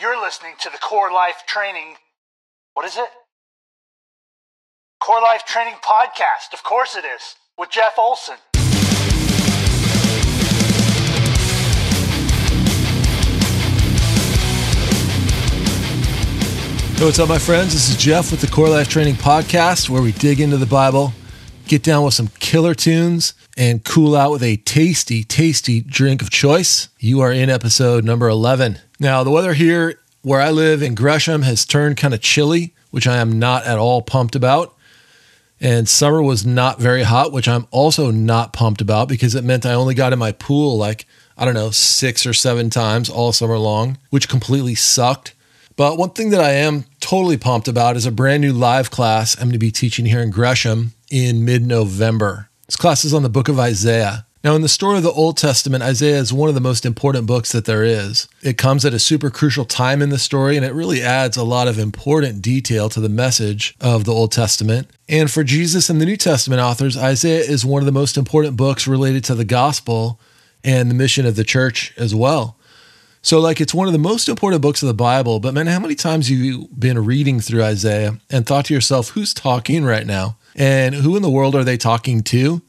You're listening to the Core Life Training. What is it? Core Life Training Podcast. Of course it is. With Jeff Olson. Hey, what's up, my friends? This is Jeff with the Core Life Training Podcast, where we dig into the Bible, get down with some killer tunes, and cool out with a tasty, tasty drink of choice. You are in episode number 11. Now, the weather here where I live in Gresham has turned kind of chilly, which I am not at all pumped about. And summer was not very hot, which I'm also not pumped about because it meant I only got in my pool like, I don't know, six or seven times all summer long, which completely sucked. But one thing that I am totally pumped about is a brand new live class I'm going to be teaching here in Gresham in mid November. This class is on the book of Isaiah. Now, in the story of the Old Testament, Isaiah is one of the most important books that there is. It comes at a super crucial time in the story, and it really adds a lot of important detail to the message of the Old Testament. And for Jesus and the New Testament authors, Isaiah is one of the most important books related to the gospel and the mission of the church as well. So, like, it's one of the most important books of the Bible. But, man, how many times have you been reading through Isaiah and thought to yourself, who's talking right now? And who in the world are they talking to?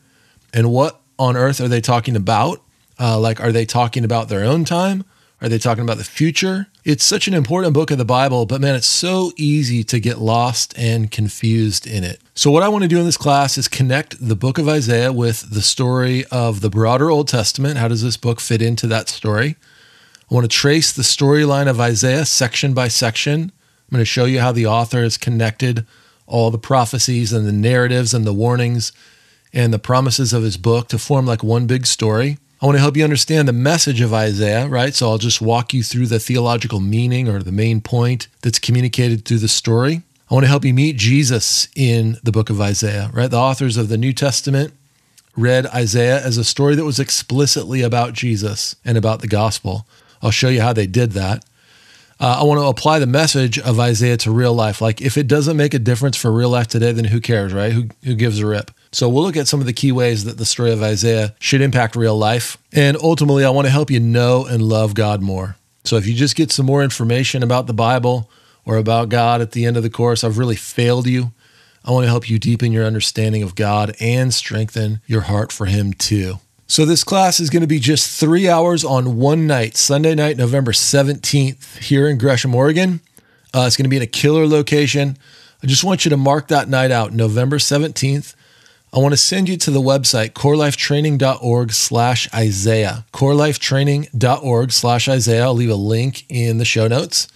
And what on earth are they talking about? Uh, like, are they talking about their own time? Are they talking about the future? It's such an important book of the Bible, but man, it's so easy to get lost and confused in it. So, what I want to do in this class is connect the book of Isaiah with the story of the broader Old Testament. How does this book fit into that story? I want to trace the storyline of Isaiah section by section. I'm going to show you how the author has connected all the prophecies and the narratives and the warnings and the promises of his book to form like one big story. I want to help you understand the message of Isaiah, right? So I'll just walk you through the theological meaning or the main point that's communicated through the story. I want to help you meet Jesus in the book of Isaiah, right? The authors of the New Testament read Isaiah as a story that was explicitly about Jesus and about the gospel. I'll show you how they did that. Uh, I want to apply the message of Isaiah to real life. Like, if it doesn't make a difference for real life today, then who cares, right? Who, who gives a rip? So, we'll look at some of the key ways that the story of Isaiah should impact real life. And ultimately, I want to help you know and love God more. So, if you just get some more information about the Bible or about God at the end of the course, I've really failed you. I want to help you deepen your understanding of God and strengthen your heart for Him too. So, this class is going to be just three hours on one night, Sunday night, November 17th, here in Gresham, Oregon. Uh, it's going to be in a killer location. I just want you to mark that night out, November 17th. I want to send you to the website, corelifetraining.org slash Isaiah. Corelifetraining.org slash Isaiah. I'll leave a link in the show notes,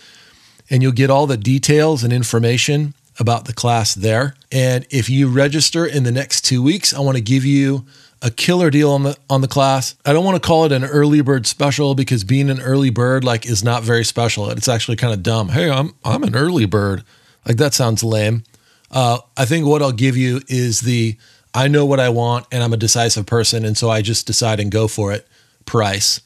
and you'll get all the details and information about the class there. And if you register in the next two weeks, I want to give you a killer deal on the on the class. I don't want to call it an early bird special because being an early bird like is not very special. It's actually kind of dumb. Hey, I'm I'm an early bird. Like that sounds lame. Uh, I think what I'll give you is the I know what I want and I'm a decisive person and so I just decide and go for it price.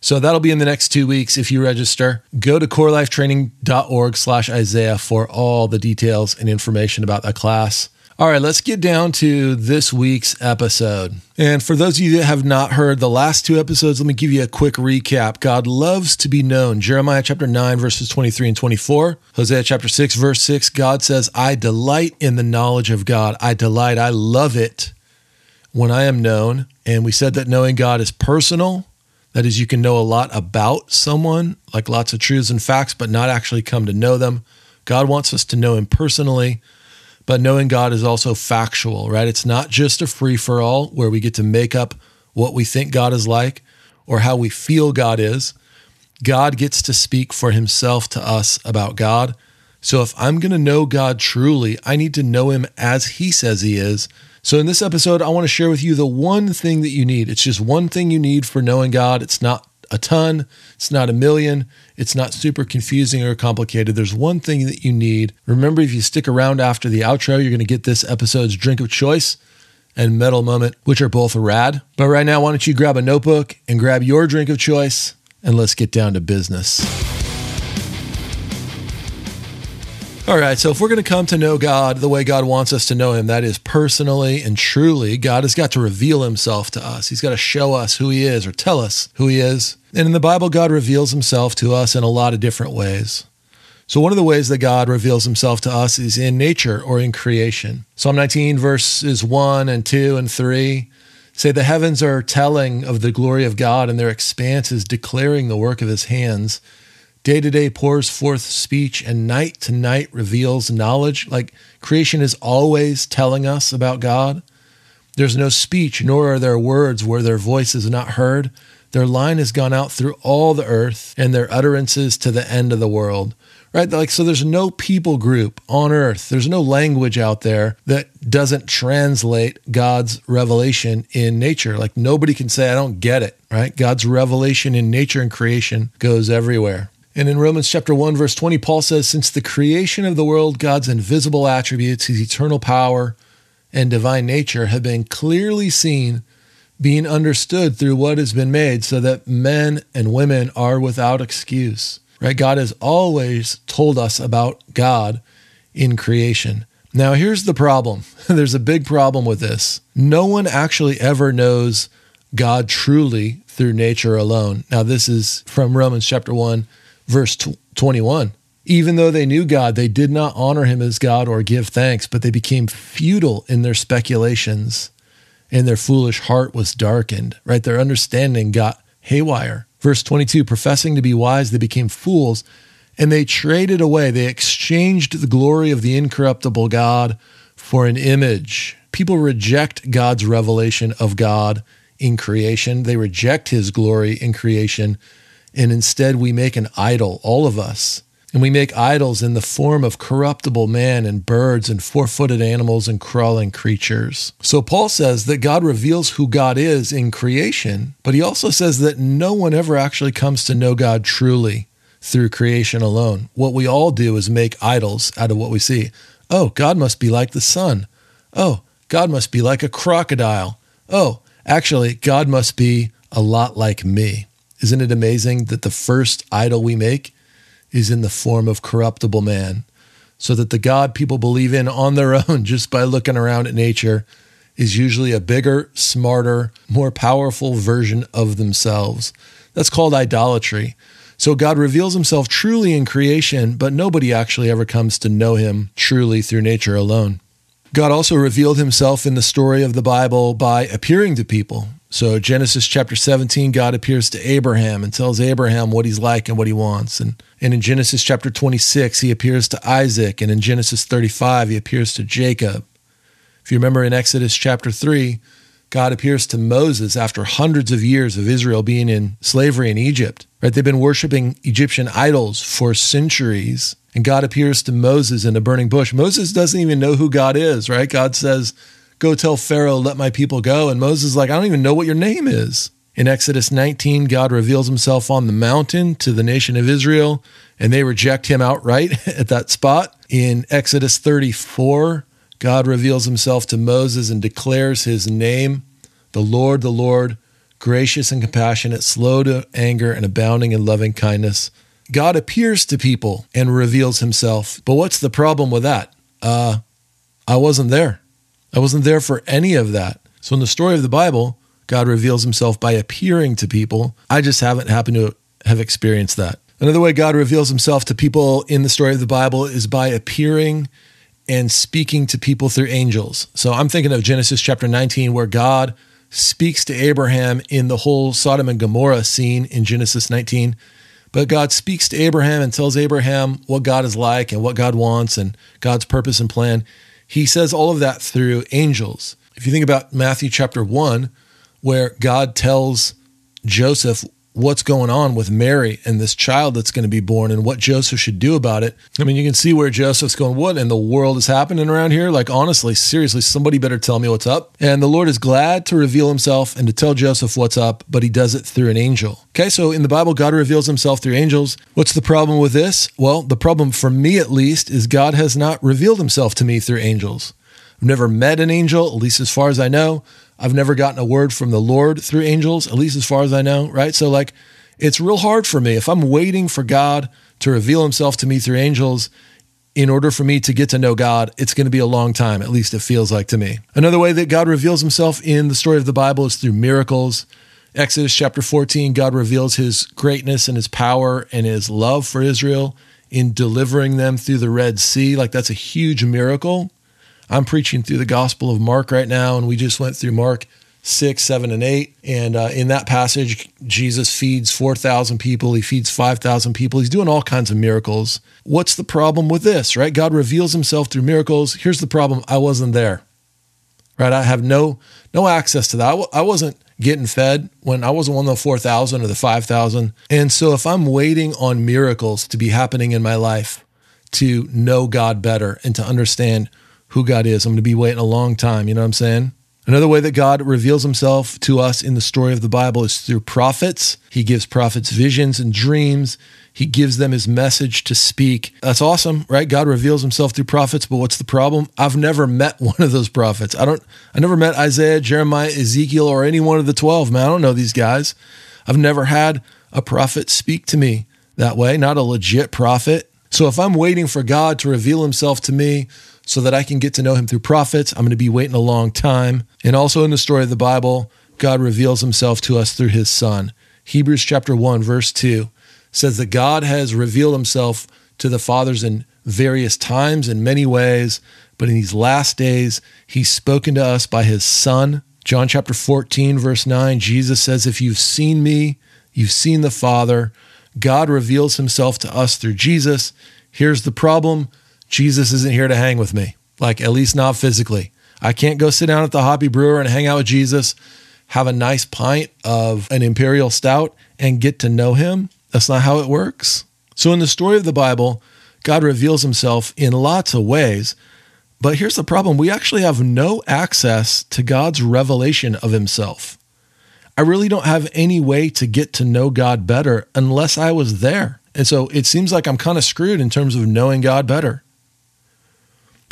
So that'll be in the next two weeks if you register. Go to corelifetraining.org slash Isaiah for all the details and information about that class. All right, let's get down to this week's episode. And for those of you that have not heard the last two episodes, let me give you a quick recap. God loves to be known. Jeremiah chapter 9, verses 23 and 24. Hosea chapter 6, verse 6, God says, I delight in the knowledge of God. I delight, I love it when I am known. And we said that knowing God is personal. That is, you can know a lot about someone, like lots of truths and facts, but not actually come to know them. God wants us to know Him personally. But knowing God is also factual, right? It's not just a free for all where we get to make up what we think God is like or how we feel God is. God gets to speak for himself to us about God. So if I'm going to know God truly, I need to know him as he says he is. So in this episode, I want to share with you the one thing that you need. It's just one thing you need for knowing God. It's not a ton, it's not a million, it's not super confusing or complicated. There's one thing that you need. Remember, if you stick around after the outro, you're going to get this episode's drink of choice and metal moment, which are both rad. But right now, why don't you grab a notebook and grab your drink of choice and let's get down to business. All right, so if we're going to come to know God the way God wants us to know Him, that is personally and truly, God has got to reveal Himself to us. He's got to show us who He is or tell us who He is. And in the Bible, God reveals himself to us in a lot of different ways. So, one of the ways that God reveals himself to us is in nature or in creation. Psalm 19, verses 1 and 2 and 3 say, The heavens are telling of the glory of God, and their expanse is declaring the work of his hands. Day to day pours forth speech, and night to night reveals knowledge. Like creation is always telling us about God. There's no speech, nor are there words where their voice is not heard. Their line has gone out through all the earth, and their utterances to the end of the world right? Like, so there's no people group on earth, there's no language out there that doesn't translate God's revelation in nature. Like, nobody can say, I don't get it, right? God's revelation in nature and creation goes everywhere. And in Romans chapter 1, verse 20, Paul says, Since the creation of the world, God's invisible attributes, his eternal power and divine nature have been clearly seen, being understood through what has been made, so that men and women are without excuse right? God has always told us about God in creation. Now, here's the problem there's a big problem with this. No one actually ever knows God truly through nature alone. Now, this is from Romans chapter 1, verse 21. Even though they knew God, they did not honor him as God or give thanks, but they became futile in their speculations, and their foolish heart was darkened, right? Their understanding got haywire. Verse 22 professing to be wise, they became fools, and they traded away, they exchanged the glory of the incorruptible God for an image. People reject God's revelation of God in creation, they reject his glory in creation, and instead we make an idol, all of us. And we make idols in the form of corruptible man and birds and four footed animals and crawling creatures. So Paul says that God reveals who God is in creation, but he also says that no one ever actually comes to know God truly through creation alone. What we all do is make idols out of what we see. Oh, God must be like the sun. Oh, God must be like a crocodile. Oh, actually, God must be a lot like me. Isn't it amazing that the first idol we make is in the form of corruptible man, so that the God people believe in on their own just by looking around at nature is usually a bigger, smarter, more powerful version of themselves. That's called idolatry. So God reveals himself truly in creation, but nobody actually ever comes to know him truly through nature alone. God also revealed himself in the story of the Bible by appearing to people. So, Genesis chapter 17, God appears to Abraham and tells Abraham what he's like and what he wants. And, and in Genesis chapter 26, he appears to Isaac. And in Genesis 35, he appears to Jacob. If you remember in Exodus chapter 3, God appears to Moses after hundreds of years of Israel being in slavery in Egypt. Right? They've been worshiping Egyptian idols for centuries. And God appears to Moses in a burning bush. Moses doesn't even know who God is, right? God says, Go tell Pharaoh, let my people go. And Moses is like, I don't even know what your name is. In Exodus 19, God reveals himself on the mountain to the nation of Israel, and they reject him outright at that spot. In Exodus 34, God reveals himself to Moses and declares his name, the Lord, the Lord, gracious and compassionate, slow to anger, and abounding in loving kindness. God appears to people and reveals himself. But what's the problem with that? Uh, I wasn't there. I wasn't there for any of that. So in the story of the Bible, God reveals himself by appearing to people. I just haven't happened to have experienced that. Another way God reveals himself to people in the story of the Bible is by appearing and speaking to people through angels. So I'm thinking of Genesis chapter 19, where God speaks to Abraham in the whole Sodom and Gomorrah scene in Genesis 19. But God speaks to Abraham and tells Abraham what God is like and what God wants and God's purpose and plan. He says all of that through angels. If you think about Matthew chapter 1, where God tells Joseph what's going on with Mary and this child that's going to be born and what Joseph should do about it. I mean, you can see where Joseph's going, what in the world is happening around here? Like, honestly, seriously, somebody better tell me what's up. And the Lord is glad to reveal himself and to tell Joseph what's up, but he does it through an angel. Okay, so in the Bible, God reveals himself through angels. What's the problem with this? Well, the problem for me at least is God has not revealed himself to me through angels. I've never met an angel, at least as far as I know. I've never gotten a word from the Lord through angels, at least as far as I know, right? So, like, it's real hard for me if I'm waiting for God to reveal himself to me through angels. In order for me to get to know God, it's going to be a long time, at least it feels like to me. Another way that God reveals himself in the story of the Bible is through miracles. Exodus chapter 14, God reveals his greatness and his power and his love for Israel in delivering them through the Red Sea. Like that's a huge miracle. I'm preaching through the Gospel of Mark right now, and we just went through Mark 6, 7, and 8. And uh, in that passage, Jesus feeds 4,000 people, he feeds 5,000 people. He's doing all kinds of miracles. What's the problem with this, right? God reveals himself through miracles. Here's the problem I wasn't there, right? I have no, no access to that. I w- I wasn't getting fed when I wasn't one of the 4,000 or the 5,000. And so if I'm waiting on miracles to be happening in my life to know God better and to understand who God is, I'm going to be waiting a long time. You know what I'm saying? Another way that God reveals himself to us in the story of the Bible is through prophets. He gives prophets visions and dreams. He gives them his message to speak. That's awesome, right? God reveals himself through prophets, but what's the problem? I've never met one of those prophets. I don't I never met Isaiah, Jeremiah, Ezekiel or any one of the 12, man. I don't know these guys. I've never had a prophet speak to me that way, not a legit prophet. So if I'm waiting for God to reveal himself to me so that I can get to know him through prophets. I'm going to be waiting a long time. And also in the story of the Bible, God reveals himself to us through his son. Hebrews chapter 1 verse 2 says that God has revealed himself to the fathers in various times in many ways, but in these last days he's spoken to us by his son. John chapter 14 verse 9 Jesus says if you've seen me, you've seen the Father. God reveals himself to us through Jesus. Here's the problem Jesus isn't here to hang with me, like at least not physically. I can't go sit down at the Hoppy Brewer and hang out with Jesus, have a nice pint of an Imperial Stout, and get to know him. That's not how it works. So, in the story of the Bible, God reveals himself in lots of ways. But here's the problem we actually have no access to God's revelation of himself. I really don't have any way to get to know God better unless I was there. And so it seems like I'm kind of screwed in terms of knowing God better.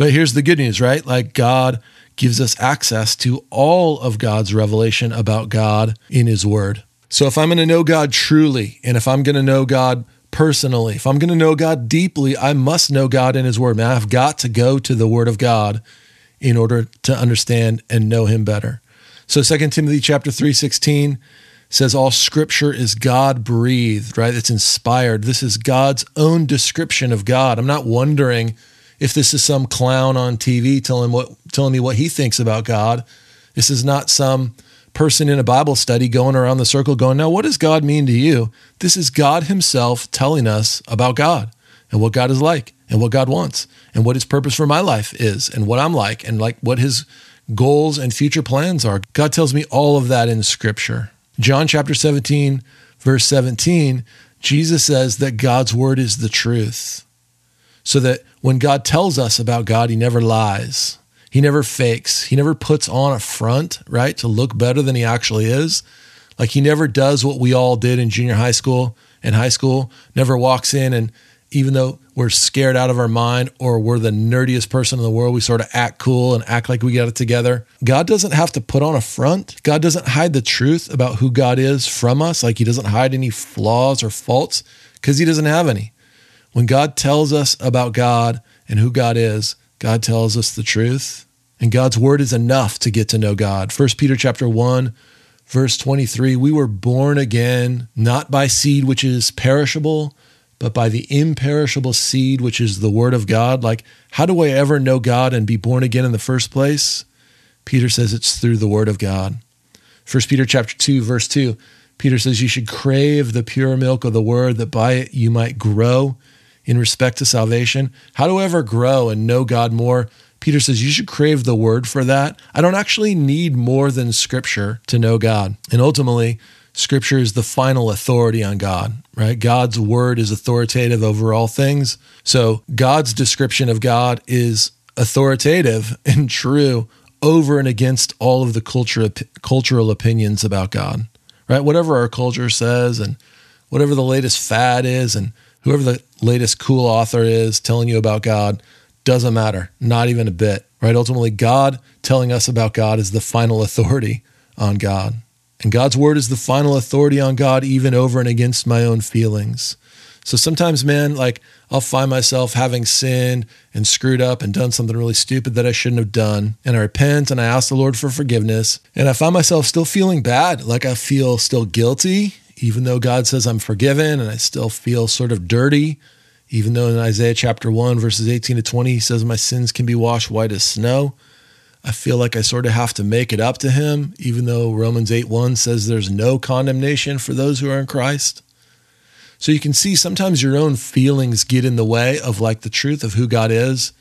But here's the good news, right? Like God gives us access to all of God's revelation about God in His Word. So if I'm going to know God truly, and if I'm going to know God personally, if I'm going to know God deeply, I must know God in His Word. Man, I've got to go to the Word of God in order to understand and know Him better. So 2 Timothy chapter 3, 16 says all scripture is God breathed, right? It's inspired. This is God's own description of God. I'm not wondering if this is some clown on TV telling what telling me what he thinks about God. This is not some person in a Bible study going around the circle going, "Now, what does God mean to you?" This is God himself telling us about God and what God is like and what God wants and what his purpose for my life is and what I'm like and like what his goals and future plans are. God tells me all of that in scripture. John chapter 17 verse 17, Jesus says that God's word is the truth. So that when God tells us about God, he never lies. He never fakes. He never puts on a front, right, to look better than he actually is. Like he never does what we all did in junior high school and high school, never walks in and even though we're scared out of our mind or we're the nerdiest person in the world, we sort of act cool and act like we got it together. God doesn't have to put on a front. God doesn't hide the truth about who God is from us. Like he doesn't hide any flaws or faults because he doesn't have any. When God tells us about God and who God is, God tells us the truth. And God's word is enough to get to know God. 1 Peter chapter 1 verse 23, we were born again not by seed which is perishable, but by the imperishable seed which is the word of God. Like how do I ever know God and be born again in the first place? Peter says it's through the word of God. 1 Peter chapter 2 verse 2, Peter says you should crave the pure milk of the word that by it you might grow in respect to salvation. How do I ever grow and know God more? Peter says you should crave the word for that. I don't actually need more than scripture to know God. And ultimately, scripture is the final authority on God, right? God's word is authoritative over all things. So God's description of God is authoritative and true over and against all of the culture, cultural opinions about God, right? Whatever our culture says and whatever the latest fad is and whoever the latest cool author is telling you about God doesn't matter, not even a bit, right? Ultimately, God telling us about God is the final authority on God. And God's word is the final authority on God, even over and against my own feelings. So sometimes, man, like I'll find myself having sinned and screwed up and done something really stupid that I shouldn't have done. And I repent and I ask the Lord for forgiveness. And I find myself still feeling bad, like I feel still guilty, even though God says I'm forgiven. And I still feel sort of dirty, even though in Isaiah chapter 1, verses 18 to 20, he says, My sins can be washed white as snow. I feel like I sort of have to make it up to him, even though Romans 8 1 says there's no condemnation for those who are in Christ. So you can see sometimes your own feelings get in the way of like the truth of who God is.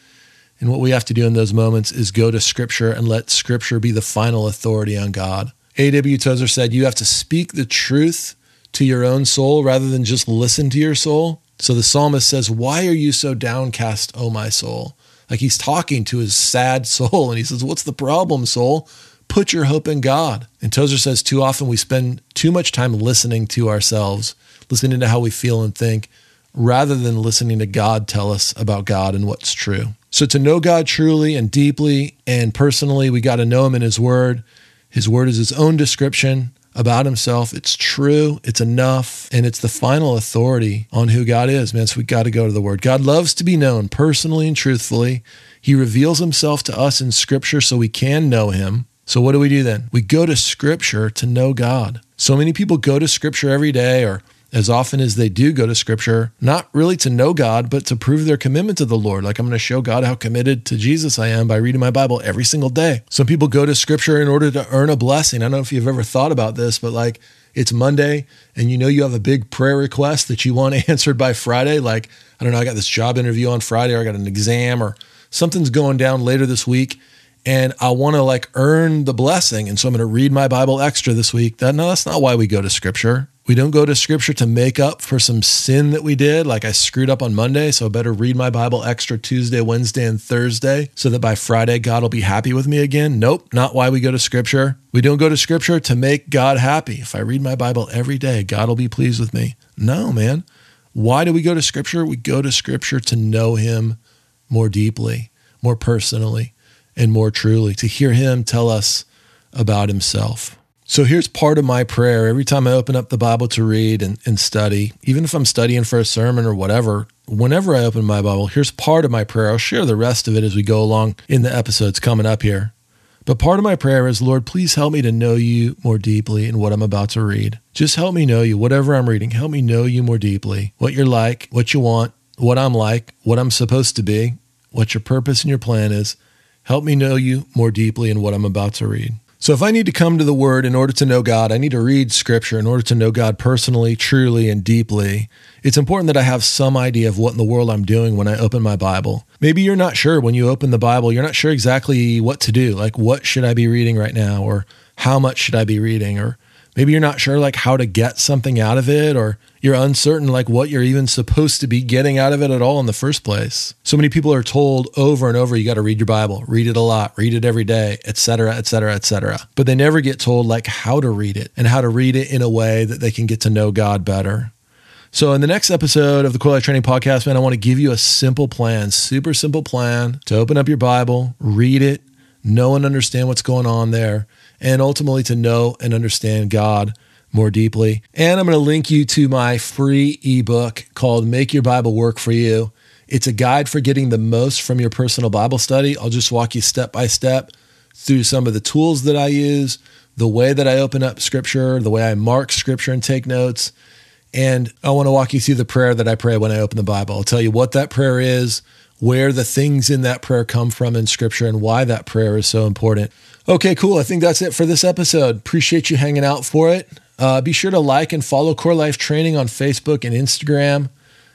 And what we have to do in those moments is go to scripture and let scripture be the final authority on God. A.W. Tozer said, You have to speak the truth to your own soul rather than just listen to your soul. So the psalmist says, Why are you so downcast, O my soul? Like he's talking to his sad soul and he says, What's the problem, soul? Put your hope in God. And Tozer says, Too often we spend too much time listening to ourselves listening to how we feel and think, rather than listening to God tell us about God and what's true. So, to know God truly and deeply and personally, we got to know Him in His Word. His Word is His own description about Himself. It's true, it's enough, and it's the final authority on who God is, man. So, we got to go to the Word. God loves to be known personally and truthfully. He reveals Himself to us in Scripture so we can know Him. So, what do we do then? We go to Scripture to know God. So many people go to Scripture every day or as often as they do go to scripture, not really to know God, but to prove their commitment to the Lord. Like I'm going to show God how committed to Jesus I am by reading my Bible every single day. Some people go to scripture in order to earn a blessing. I don't know if you've ever thought about this, but like it's Monday and you know you have a big prayer request that you want answered by Friday. Like, I don't know, I got this job interview on Friday or I got an exam or something's going down later this week and I want to like earn the blessing. And so I'm going to read my Bible extra this week. That no, that's not why we go to scripture. We don't go to scripture to make up for some sin that we did. Like I screwed up on Monday, so I better read my Bible extra Tuesday, Wednesday, and Thursday so that by Friday, God will be happy with me again. Nope, not why we go to scripture. We don't go to scripture to make God happy. If I read my Bible every day, God will be pleased with me. No, man. Why do we go to scripture? We go to scripture to know him more deeply, more personally, and more truly, to hear him tell us about himself. So here's part of my prayer every time I open up the Bible to read and, and study, even if I'm studying for a sermon or whatever, whenever I open my Bible, here's part of my prayer. I'll share the rest of it as we go along in the episodes coming up here. But part of my prayer is, Lord, please help me to know you more deeply in what I'm about to read. Just help me know you, whatever I'm reading, help me know you more deeply, what you're like, what you want, what I'm like, what I'm supposed to be, what your purpose and your plan is. Help me know you more deeply in what I'm about to read. So, if I need to come to the Word in order to know God, I need to read Scripture in order to know God personally, truly, and deeply. It's important that I have some idea of what in the world I'm doing when I open my Bible. Maybe you're not sure when you open the Bible, you're not sure exactly what to do. Like, what should I be reading right now? Or how much should I be reading? Or maybe you're not sure like how to get something out of it or you're uncertain like what you're even supposed to be getting out of it at all in the first place. So many people are told over and over you got to read your Bible, read it a lot, read it every day, etc., etc., etc. But they never get told like how to read it and how to read it in a way that they can get to know God better. So, in the next episode of the Core Life Training Podcast, man, I want to give you a simple plan, super simple plan to open up your Bible, read it, know and understand what's going on there, and ultimately to know and understand God more deeply. And I'm going to link you to my free ebook called Make Your Bible Work for You. It's a guide for getting the most from your personal Bible study. I'll just walk you step by step through some of the tools that I use, the way that I open up scripture, the way I mark scripture and take notes. And I want to walk you through the prayer that I pray when I open the Bible. I'll tell you what that prayer is, where the things in that prayer come from in scripture, and why that prayer is so important. Okay, cool. I think that's it for this episode. Appreciate you hanging out for it. Uh, be sure to like and follow Core Life Training on Facebook and Instagram.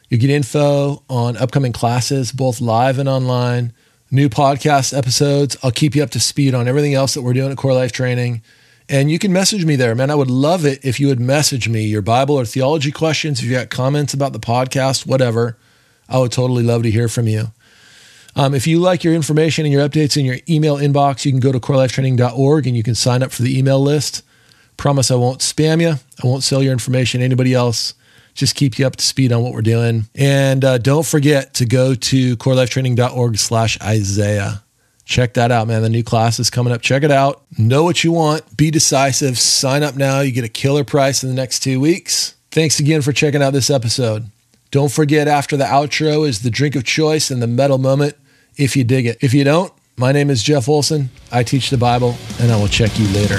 You get info on upcoming classes, both live and online, new podcast episodes. I'll keep you up to speed on everything else that we're doing at Core Life Training. And you can message me there, man. I would love it if you would message me your Bible or theology questions. If you got comments about the podcast, whatever, I would totally love to hear from you. Um, if you like your information and your updates in your email inbox, you can go to corelifetraining.org and you can sign up for the email list. Promise I won't spam you. I won't sell your information to anybody else. Just keep you up to speed on what we're doing. And uh, don't forget to go to corelifetraining.org slash Isaiah. Check that out, man. The new class is coming up. Check it out. Know what you want. Be decisive. Sign up now. You get a killer price in the next two weeks. Thanks again for checking out this episode. Don't forget, after the outro is the drink of choice and the metal moment if you dig it. If you don't, my name is Jeff Olson. I teach the Bible, and I will check you later.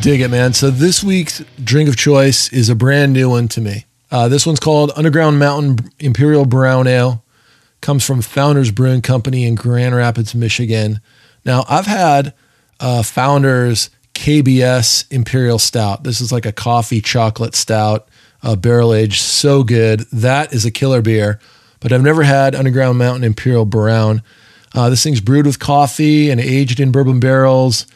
Dig it, man. So this week's drink of choice is a brand new one to me. Uh, this one's called Underground Mountain Imperial Brown Ale. Comes from Founders Brewing Company in Grand Rapids, Michigan. Now, I've had uh, Founders KBS Imperial Stout. This is like a coffee chocolate stout, uh, barrel aged, so good. That is a killer beer. But I've never had Underground Mountain Imperial Brown. Uh, this thing's brewed with coffee and aged in bourbon barrels.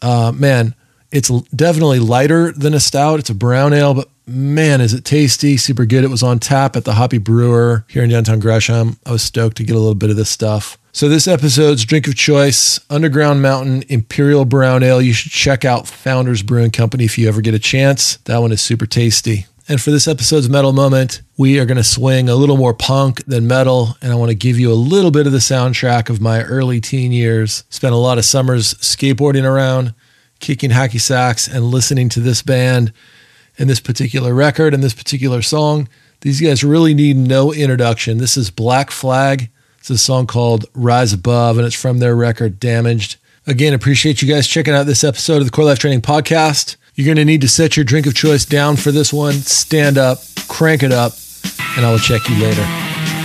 Uh, man, it's definitely lighter than a stout. It's a brown ale, but man, is it tasty, super good. It was on tap at the Hoppy Brewer here in downtown Gresham. I was stoked to get a little bit of this stuff. So, this episode's drink of choice Underground Mountain Imperial Brown Ale. You should check out Founders Brewing Company if you ever get a chance. That one is super tasty. And for this episode's metal moment, we are going to swing a little more punk than metal. And I want to give you a little bit of the soundtrack of my early teen years. Spent a lot of summers skateboarding around kicking hacky sacks and listening to this band and this particular record and this particular song. These guys really need no introduction. This is Black Flag. It's a song called Rise Above, and it's from their record Damaged. Again, appreciate you guys checking out this episode of the Core Life Training Podcast. You're going to need to set your drink of choice down for this one, stand up, crank it up, and I will check you later.